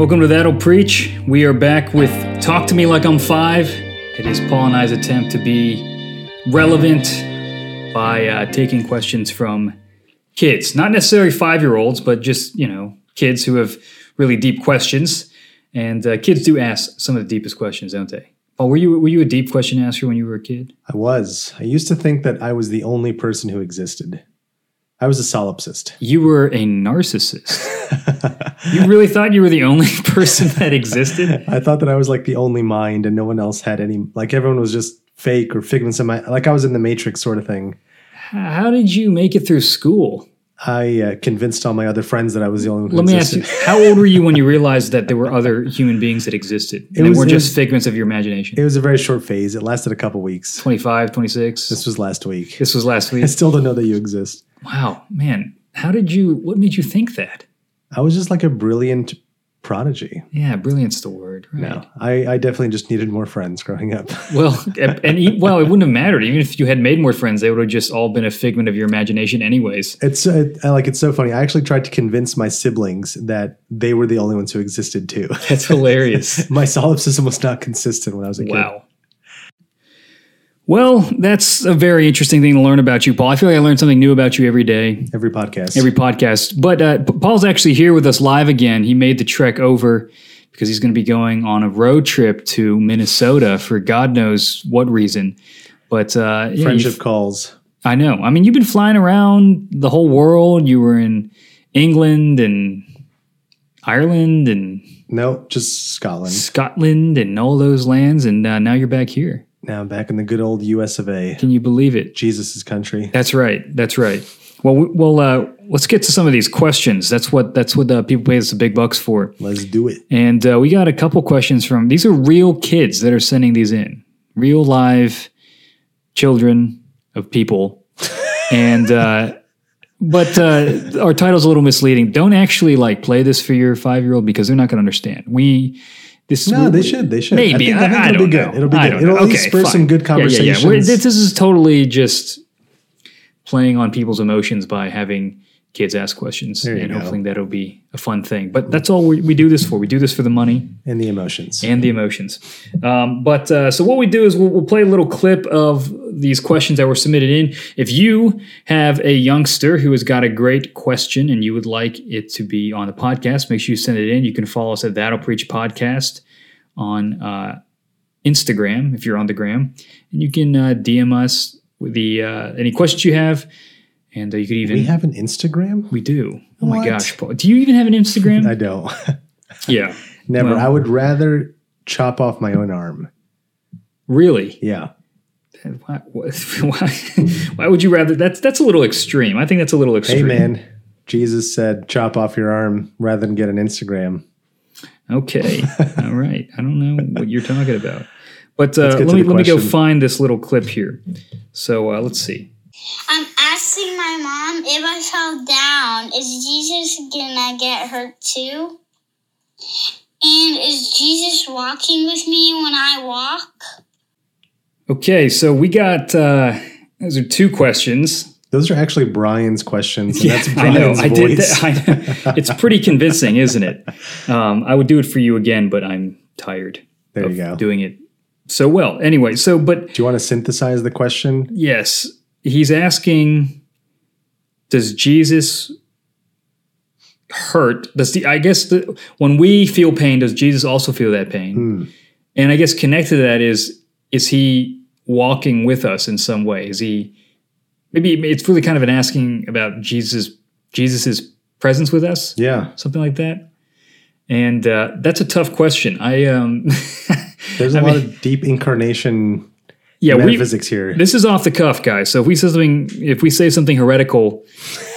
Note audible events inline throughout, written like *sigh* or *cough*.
Welcome to That'll Preach. We are back with Talk to Me Like I'm Five. It is Paul and I's attempt to be relevant by uh, taking questions from kids, not necessarily five year olds, but just, you know, kids who have really deep questions. And uh, kids do ask some of the deepest questions, don't they? Paul, were you, were you a deep question asker when you were a kid? I was. I used to think that I was the only person who existed. I was a solipsist. You were a narcissist. you really thought you were the only *laughs* person that existed? I thought that I was like the only mind and no one else had any, like everyone was just fake or figments of my, like I was in the Matrix sort of thing. How did you make it through school? I uh, convinced all my other friends that I was the only one who Let me existed. ask you, how old were you when you realized that there were other human beings that existed? And they was- weren't it just was- figments of your imagination? It was a very short phase. It lasted a couple weeks. 25, 26? This was last week. This was last week. I still don't know that you exist. Wow, man. How did you, what made you think that? I was just like a brilliant prodigy. Yeah, brilliant's the word, right? No, I, I definitely just needed more friends growing up. *laughs* Well, and e- well, it wouldn't have mattered. Even if you had made more friends, they would have just all been a figment of your imagination, anyways. It's uh, like it's so funny. I actually tried to convince my siblings that they were the only ones who existed too. That's hilarious. *laughs* my solipsism was not consistent when I was a kid. Wow. Well, that's a very interesting thing to learn about you, Paul. I feel like I learn something new about you every day, Every podcast. every podcast. But uh, Paul's actually here with us live again. He made the trek over because he's going to be going on a road trip to Minnesota for God knows what reason. But uh, friendship you've- calls. I know. I mean, you've been flying around the whole world. You were in England and Ireland and No, just Scotland. Scotland and all those lands, and uh, now you're back here. Now back in the good old U.S. of A. Can you believe it? Jesus' country. That's right. That's right. Well, we- well, uh, let's get to some of these questions. That's what that's what uh, people pay us the big bucks for. Let's do it. And uh, we got a couple questions from these are real kids that are sending these in, real live children of people, *laughs* and uh, but uh, our title's a little misleading. Don't actually like play this for your five year old because they're not going to understand. We this No, we- they should. They should. Maybe I think, I think I it'll be don't good. know. It'll be I good. It'll know. at least spur fine. some good Yeah, yeah, yeah. conversations. This, this is totally just playing on people's emotions by having kids ask questions and go. hoping that'll be a fun thing. But that's all we, we do this for. We do this for the money and the emotions. and the emotions. Um, but uh, so what we do is we'll, we'll play a little clip of these questions that were submitted in. If you have a youngster who has got a great question and you would like it to be on the podcast, make sure you send it in. You can follow us at That'll Preach Podcast on uh, Instagram if you're on the gram, and you can uh, DM us with the uh, any questions you have, and uh, you could even we have an Instagram? we do. Oh my gosh, Paul, do you even have an Instagram? *laughs* I don't. *laughs* yeah, Never. Well- I would rather chop off my own arm. really. Yeah. Why, *laughs* why, why would you rather? That's that's a little extreme. I think that's a little extreme. Hey, man. Jesus said, chop off your arm rather than get an Instagram. Okay, all right. I don't know what you're talking about, but uh, let me the let me go find this little clip here. So uh, let's see. I'm asking my mom if I fell down, is Jesus gonna get hurt too? And is Jesus walking with me when I walk? Okay, so we got uh, those are two questions. Those are actually Brian's questions. And that's *laughs* I Brian's know. I did. That, I know. It's pretty convincing, isn't it? Um, I would do it for you again, but I'm tired There of you go. doing it so well. Anyway, so but Do you want to synthesize the question? Yes, he's asking, does Jesus hurt? Does the I guess the, when we feel pain, does Jesus also feel that pain? Hmm. And I guess connected to that is is he walking with us in some way? Is he maybe it's really kind of an asking about Jesus Jesus's presence with us, Yeah. something like that. And uh, that's a tough question. I um, *laughs* There's a I lot mean- of deep incarnation yeah, we, metaphysics here. This is off the cuff, guys. So if we say something, if we say something heretical,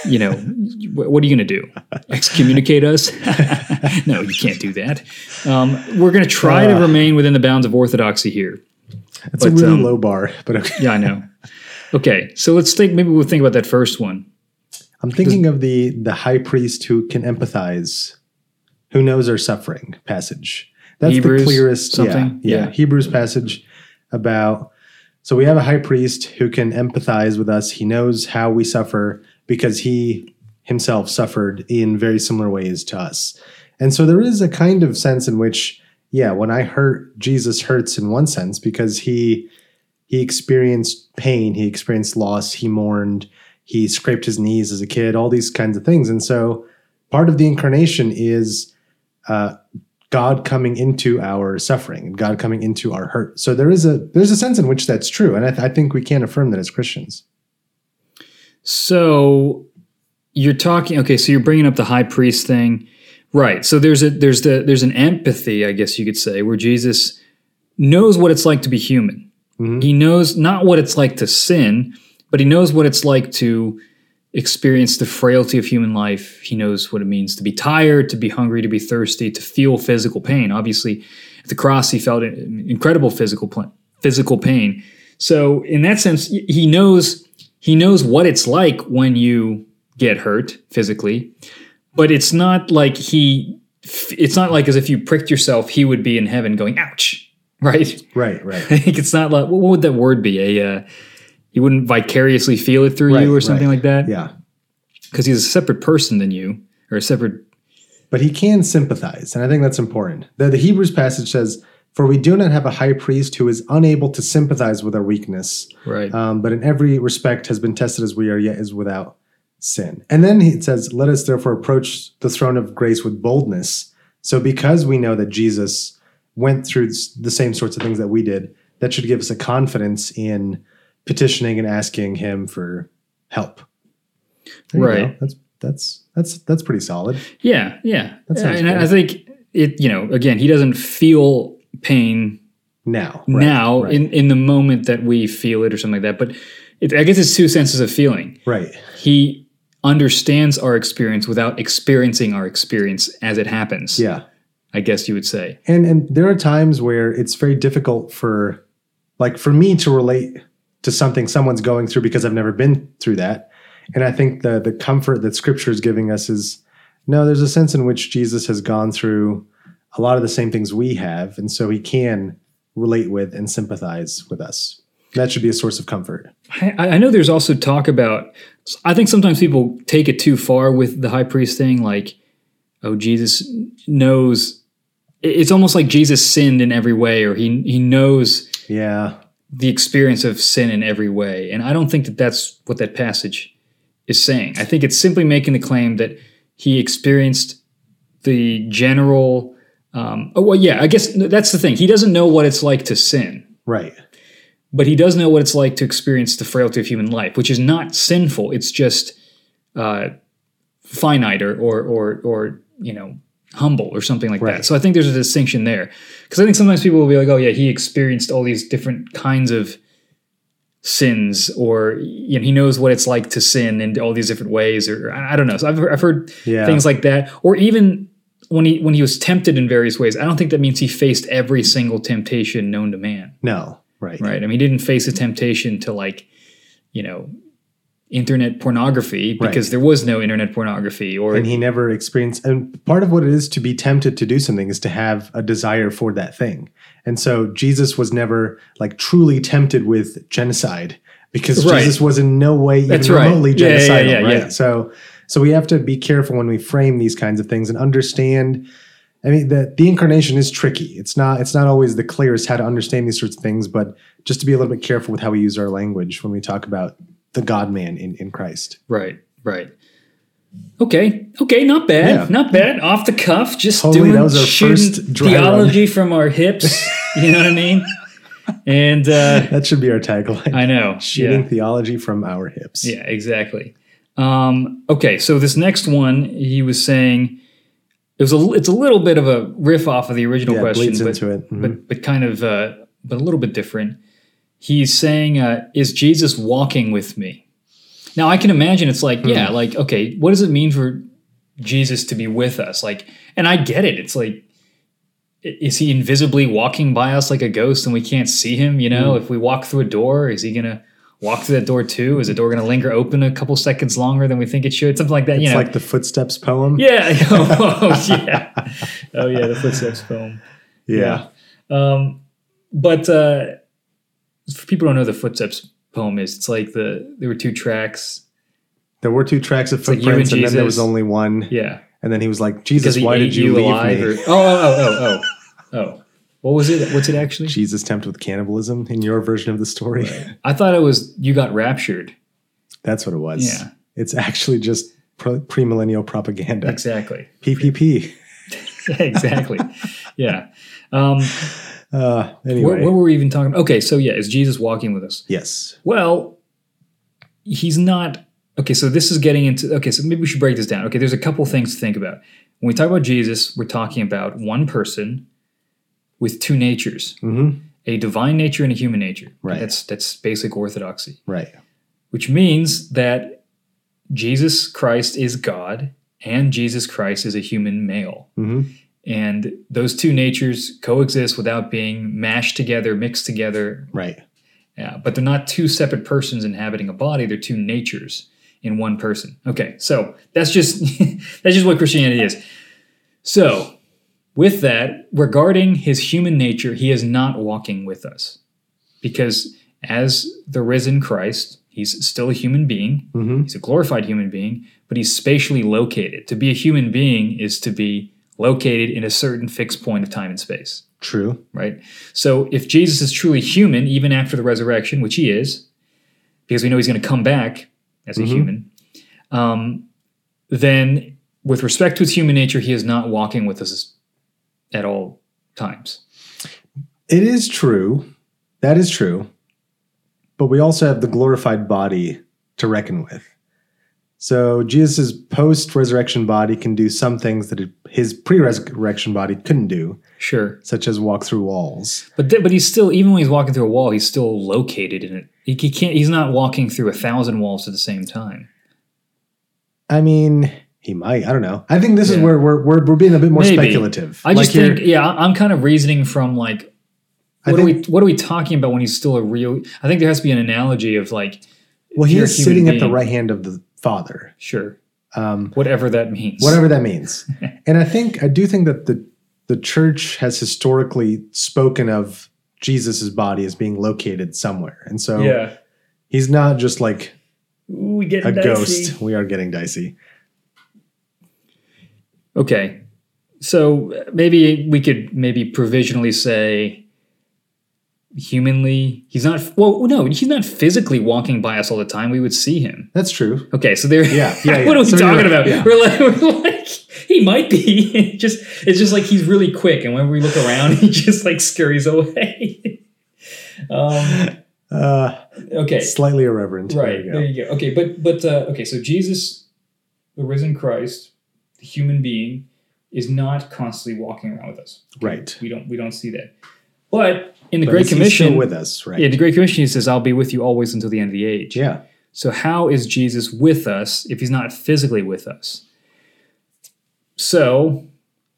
you know, *laughs* what are you going to do? *laughs* Excommunicate us? *laughs* no, you can't do that. Um, we're going to try to Uh. remain within the bounds of orthodoxy here. It's a really um, low bar, but okay. Yeah, I know. Okay, so let's think. Maybe we'll think about that first one. I'm thinking of the the high priest who can empathize, who knows our suffering passage. That's Hebrews the clearest. something? Yeah, yeah, Yeah. Hebrews passage about. So we have a high priest who can empathize with us. He knows how we suffer because he himself suffered in very similar ways to us. And so there is a kind of sense in which, yeah, when I hurt, Jesus hurts in one sense because he he experienced pain, he experienced loss, he mourned, he scraped his knees as a kid, all these kinds of things. And so part of the incarnation is uh, God coming into our suffering and God coming into our hurt. So there is a there's a sense in which that's true, and I, th- I think we can affirm that as Christians. So you're talking okay. So you're bringing up the high priest thing, right? So there's a there's the there's an empathy, I guess you could say, where Jesus knows what it's like to be human. Mhm. He knows not what it's like to sin, but he knows what it's like to experience the frailty of human life. He knows what it means to be tired, to be hungry, to be thirsty, to feel physical pain. Obviously, at the cross, he felt incredible physical physical pain. So, in that sense, he knows he knows what it's like when you get hurt physically, but it's not like he. It's not like as if you pricked yourself, he would be in heaven going, "Ouch!" *laughs* Right? Right, right. *laughs* I think it's not like what would that word be? A uh, he wouldn't vicariously feel it through Right, you or something right. like that Yeah. because he's a separate person than you or a separate But he can sympathize, and I think that's important. The, the Hebrews passage says, For we do not have a high priest who is unable to sympathize with our weakness, right. um, but in every respect has been tested as we are, yet is without sin. And then it says, Let us therefore approach the throne of grace with boldness. So because we know that Jesus went through the same sorts of things that we did, that should give us a confidence in petitioning and asking him for help. There Right. That's that's that's that's pretty solid. yeah, yeah. And I- I think it. You know, again, he doesn't feel pain Now. right, now right, in in the moment that we feel it or something like that. But it, I guess it's two senses of feeling. right. He understands our experience without experiencing our experience as it happens. Yeah. I guess you would say. And and there are times where it's very difficult for like for me to relate to something someone's going through because I've never been through that. And I think the the comfort that scripture is giving us is no, there's a sense in which Jesus has gone through a lot of the same things we have, and so he can relate with and sympathize with us. That should be a source of comfort. I, I know there's also talk about. I think sometimes people take it too far with the high priest thing. Like, oh, Jesus knows. It's almost like Jesus sinned in every way, or he he knows Yeah. The experience of sin in every way. And I don't think that that's what that passage is saying. I think it's simply making the claim that he experienced the general. Um, oh well, yeah. I guess that's the thing. He doesn't know what it's like to sin Right. but he does know what it's like to experience the frailty of human life, which is not sinful. It's just uh, finite or, or or or you know humble or something like that. So I think there's a distinction there because I think sometimes people will be like, oh yeah, he experienced all these different kinds of sins, or you know, he knows what it's like to sin in all these different ways, or I I don't know. So I've I've heard Yeah. things like that, or even. When he when he was tempted in various ways, I don't think that means he faced every single temptation known to man No. Right. right? I mean, he didn't face a temptation to like, you know, internet pornography because Right. there was no internet pornography, or and he never experienced and part of what it is to be tempted to do something is to have a desire for that thing and so jesus was never like truly tempted with genocide because Right. jesus was in no way even That's right. remotely Yeah, yeah, genocidal yeah, right yeah. so so we have to be careful when we frame these kinds of things and understand I mean the the incarnation is tricky. It's not it's not always the clearest how to understand these sorts of things, but just to be a little bit careful with how we use our language when we talk about the God man in, in Christ. right, right. Okay, okay, not bad, Yeah. not bad. Off the cuff, just Totally, doing that was our shooting first theology from our hips. *laughs* you know what I mean? And uh, That should be our tagline. I know, shooting yeah. theology from our hips. Yeah, exactly. Um, okay, so this next one, he was saying it was a it's a little bit of a riff off of the original Yeah, question, but. Mhm. but but kind of uh, but a little bit different. He's saying, uh, "Is Jesus walking with me?" Now I can imagine it's like, yeah, Hmm. like okay, what does it mean for Jesus to be with us? Like, and I get it. It's like. Is he invisibly walking by us like a ghost and we can't see him? You know, if we walk through a door, is he gonna walk through that door too? Is the door gonna linger open a couple seconds longer than we think it should? Something like that. It's you know, like the footsteps poem. yeah. *laughs* oh, yeah. *laughs* Oh, yeah. The footsteps poem. Yeah. Um, but uh, for people who don't know the footsteps poem is, it's like the there were two tracks. There were two tracks of like footprints, and and, then there was only one. Yeah. And then he was like, Jesus, why did you, you leave me? Or, *laughs* oh, oh, oh, oh, oh. What was it? What's it actually? Jesus tempted with cannibalism in your version of the story. I thought it was you got raptured. That's what it was. Yeah. It's actually just pre- premillennial propaganda. Exactly. PPP. *laughs* exactly. Yeah. Um, Uh, anyway. what, what were we even talking about? Okay, so yeah, is Jesus walking with us? yes. Well, he's not. Okay, so this is getting into. Okay, so maybe we should break this down. Okay, there's a couple things to think about. When we talk about Jesus, we're talking about one person with two natures hmm a divine nature and a human nature. Right. That's that's basic orthodoxy, Right. which means that Jesus Christ is God and Jesus Christ is a human male. hmm And those two natures coexist without being mashed together, mixed together. Right. Yeah, but they're not two separate persons inhabiting a body. They're two natures in one person. Okay, so that's just *laughs* that's just what Christianity is. So, with that, regarding his human nature, he is not walking with us because as the risen Christ, he's still a human being. hmm He's a glorified human being, but he's spatially located. To be a human being is to be located in a certain fixed point of time and space, True. right? So if Jesus is truly human, even after the resurrection, which he is, because we know he's going to come back as a Mhm. human, um, then with respect to his human nature, he is not walking with us at all times. It is true. That is true. But we also have the glorified body to reckon with. So Jesus' post-resurrection body can do some things that his pre-resurrection body couldn't do, Sure, such as walk through walls. but th- but he's still even when he's walking through a wall, he's still located in it. He, he can't. He's not walking through a thousand walls at the same time. I mean, he might. I don't know. I think this is where we're, we're we're being a bit more Maybe. speculative. I just Like think, yeah, I'm kind of reasoning from like, what are we what are we talking about when he's still a real? I think there has to be an analogy of like, well, he is human sitting at the right hand of the Father. sure, Um, whatever that means, whatever that means. *laughs* and I think I do think that the the church has historically spoken of Jesus's body as being located somewhere, and so Yeah, he's not just like Ooh, a ghost. We are getting dicey. Okay, so uh, maybe we could maybe provisionally say. Humanly, he's not. Well, no, he's not physically walking by us all the time. We would see him. That's true. Okay, so there. Yeah, yeah, *laughs* yeah. what are we So talking right, about? yeah. We're like, *laughs* we're like, he might be. It *laughs* just it's just like he's really quick, and when we look around, he just like scurries away. um. Uh, Okay. Slightly irreverent. There Right. you There you go. Okay, but but uh, okay. So Jesus, the risen Christ, the human being, is not constantly walking around with us. Right. We don't we don't see that. But in the But Great is he still Commission, with us, right? yeah, the Great Commission he says, "I'll be with you always until the end of the age." yeah. So how is Jesus with us if he's not physically with us? So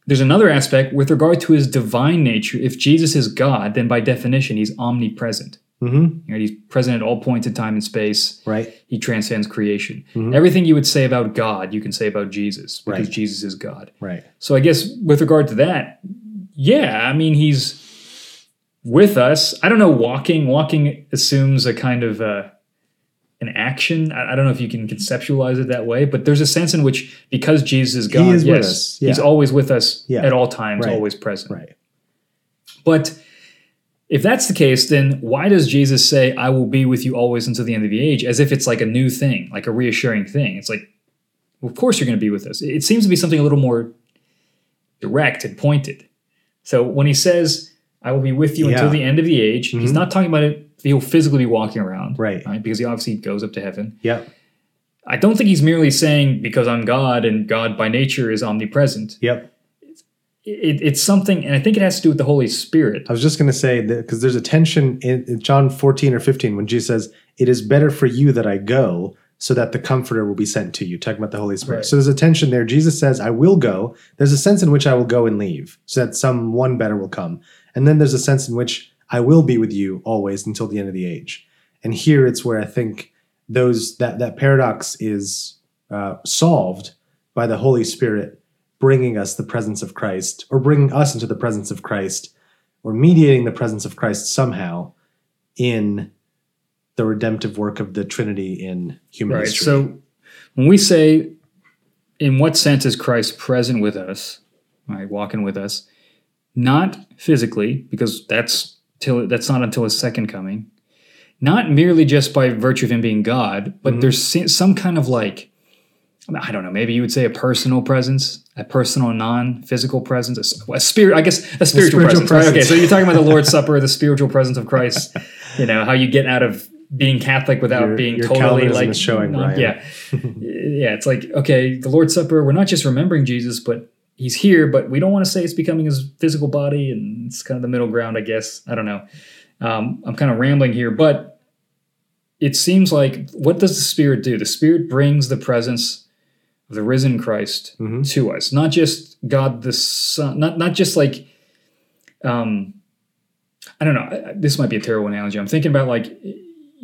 there's another aspect with regard to his divine nature. If Jesus is God, then by definition he's omnipresent. Mm-hmm. He's present at all points in time and space. Right. He transcends creation. Mhm. Everything you would say about God, you can say about Jesus because Right. Jesus is God. Right. So I guess with regard to that, yeah, I mean he's with us. I don't know. Walking, walking assumes a kind of uh, an action. I, I don't know if you can conceptualize it that way, but there's a sense in which because Jesus is God, is with yes, us, he's always with us Yeah. at all times, Right. always present. Right. But if that's the case, then why does Jesus say, I will be with you always until the end of the age, as if it's like a new thing, like a reassuring thing? It's like, well, of course you're going to be with us. It seems to be something a little more direct and pointed. So when he says, I will be with you until the end of the age, he's Mhm. not talking about it, he'll physically be walking around, Right. Because he obviously goes up to heaven. Yeah. I don't think he's merely saying, because I'm God and God by nature is omnipresent. Yep. It, it's something, and I think it has to do with the Holy Spirit. I was just going to say that because there's a tension in, in John 14 or 15 when Jesus says, It is better for you that I go so that the comforter will be sent to you, talking about the Holy Spirit. Right. So there's a tension there. Jesus says, I will go. There's a sense in which I will go and leave so that someone better will come. And then there's a sense in which I will be with you always until the end of the age. And here it's where I think those that that paradox is uh, solved by the Holy Spirit bringing us the presence of Christ, or bringing us into the presence of Christ, or mediating the presence of Christ somehow in the redemptive work of the Trinity in human Right. history. So when we say in what sense is Christ present with us, right, walking with us? Not physically, because that's till that's not until his second coming. Not merely just by virtue of him being God, but mm-hmm. there's some kind of like I don't know, maybe you would say a personal presence, a personal non-physical presence, a spirit, I guess a spiritual, spiritual presence. Right? Okay, so you're talking about the Lord's Supper, the spiritual presence of Christ. *laughs* You know how you get out of being Catholic without Your- being your totally like showing, non- yeah, *laughs* yeah. It's like okay, the Lord's Supper. We're not just remembering Jesus, but He's here. But we don't want to say it's becoming His physical body, and it's kind of the middle ground, I guess. I don't know. Um, I'm kind of rambling here, but it seems like what does the Spirit do? The Spirit brings the presence of the risen Christ Mhm. to us, not just God the Son, not not just like, um, I don't know. This might be a terrible analogy. I'm thinking about like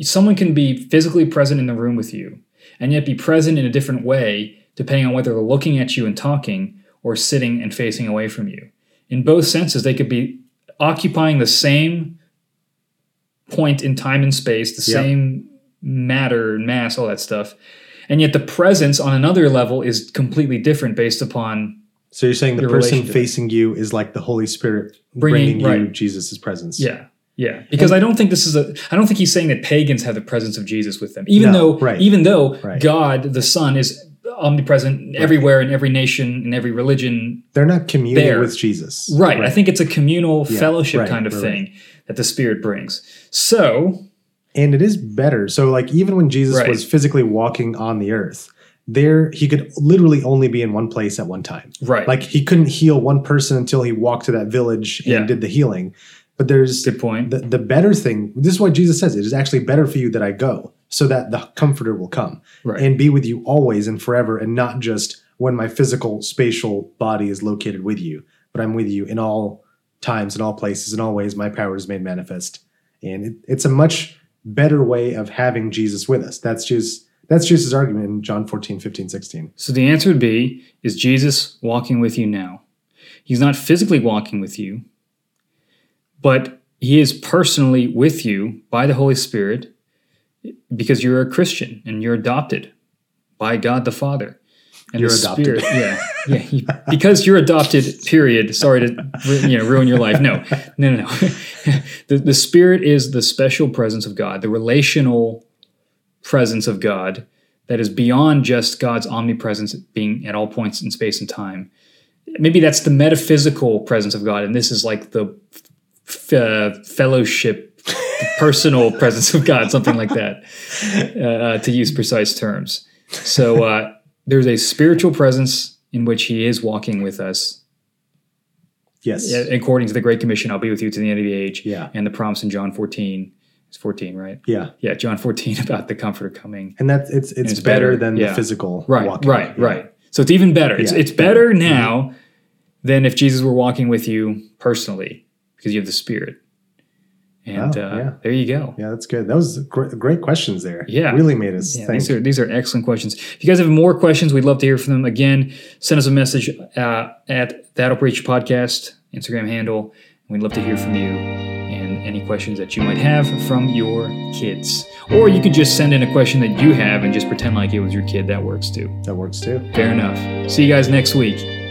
someone can be physically present in the room with you, and yet be present in a different way depending on whether they're looking at you and talking or sitting and facing away from you. In both senses, they could be occupying the same point in time and space, the Yep. same matter and mass, all that stuff. And yet the presence on another level is completely different based upon So you're saying the person facing you is like the Holy Spirit Bringing- bringing, you right. Jesus' presence. yeah. Yeah, because I don't think this is a. I don't think he's saying that pagans have the presence of Jesus with them, even No, though, right. even though Right. God the Son is omnipresent everywhere in every nation in every religion. They're not communing There. with Jesus. Right. I think it's a communal Yeah, fellowship right, kind of right, thing that the Spirit brings. So And it is better. So like even when Jesus Right. was physically walking on the earth, there he could literally only be in one place at one time. right, Like he couldn't heal one person until he walked to that village and Yeah. did the healing. But there's good point. the, the better thing. This is what Jesus says. It is actually better for you that I go, so that the comforter will come Right. and be with you always and forever, and not just when my physical spatial body is located with you, but I'm with you in all times, in all places, in all ways. My power is made manifest, and it, it's a much better way of having Jesus with us. That's just that's jesus' argument in John 14, 15, 16. So the answer would be is Jesus walking with you now? He's not physically walking with you, but he is personally with you by the Holy Spirit because you're a Christian and you're adopted by God the Father. And You're the adopted. Spirit, *laughs* yeah, yeah, he- because you're adopted. Period. Sorry to you know ruin your life. No, no, no, no. *laughs* the the Spirit is the special presence of God, the relational presence of God that is beyond just God's omnipresence being at all points in space and time. Maybe that's the metaphysical presence of God, and this is like the f- uh, fellowship, personal *laughs* presence of God, something like that, uh, to use precise terms. So uh, there's a spiritual presence in which He is walking with us, Yes. uh, according to the Great Commission. I'll be with you to the end of the age, Yeah. and the promise in John 14. It's 14, right? Yeah. Yeah, John 14 *laughs* about the Comforter coming. And that's it's it's, it's better, better, than yeah. the physical Right, walking. right, Yeah. right. So it's even better. It's Yeah, it's better now than if Jesus were walking with you personally because you have the Spirit. And Oh, uh, yeah. there you go. Yeah, that's good. That was great, great questions there. Yeah. really made us Yeah, think. these are these are excellent questions. If you guys have more questions, we'd love to hear from them. Again, send us a message uh, at That'll Preach Podcast Instagram handle. We'd love to hear from you and any questions that you might have from your kids. Or you could just send in a question that you have and just pretend like it was your kid. That works too. that works too. Fair enough. See you guys next week.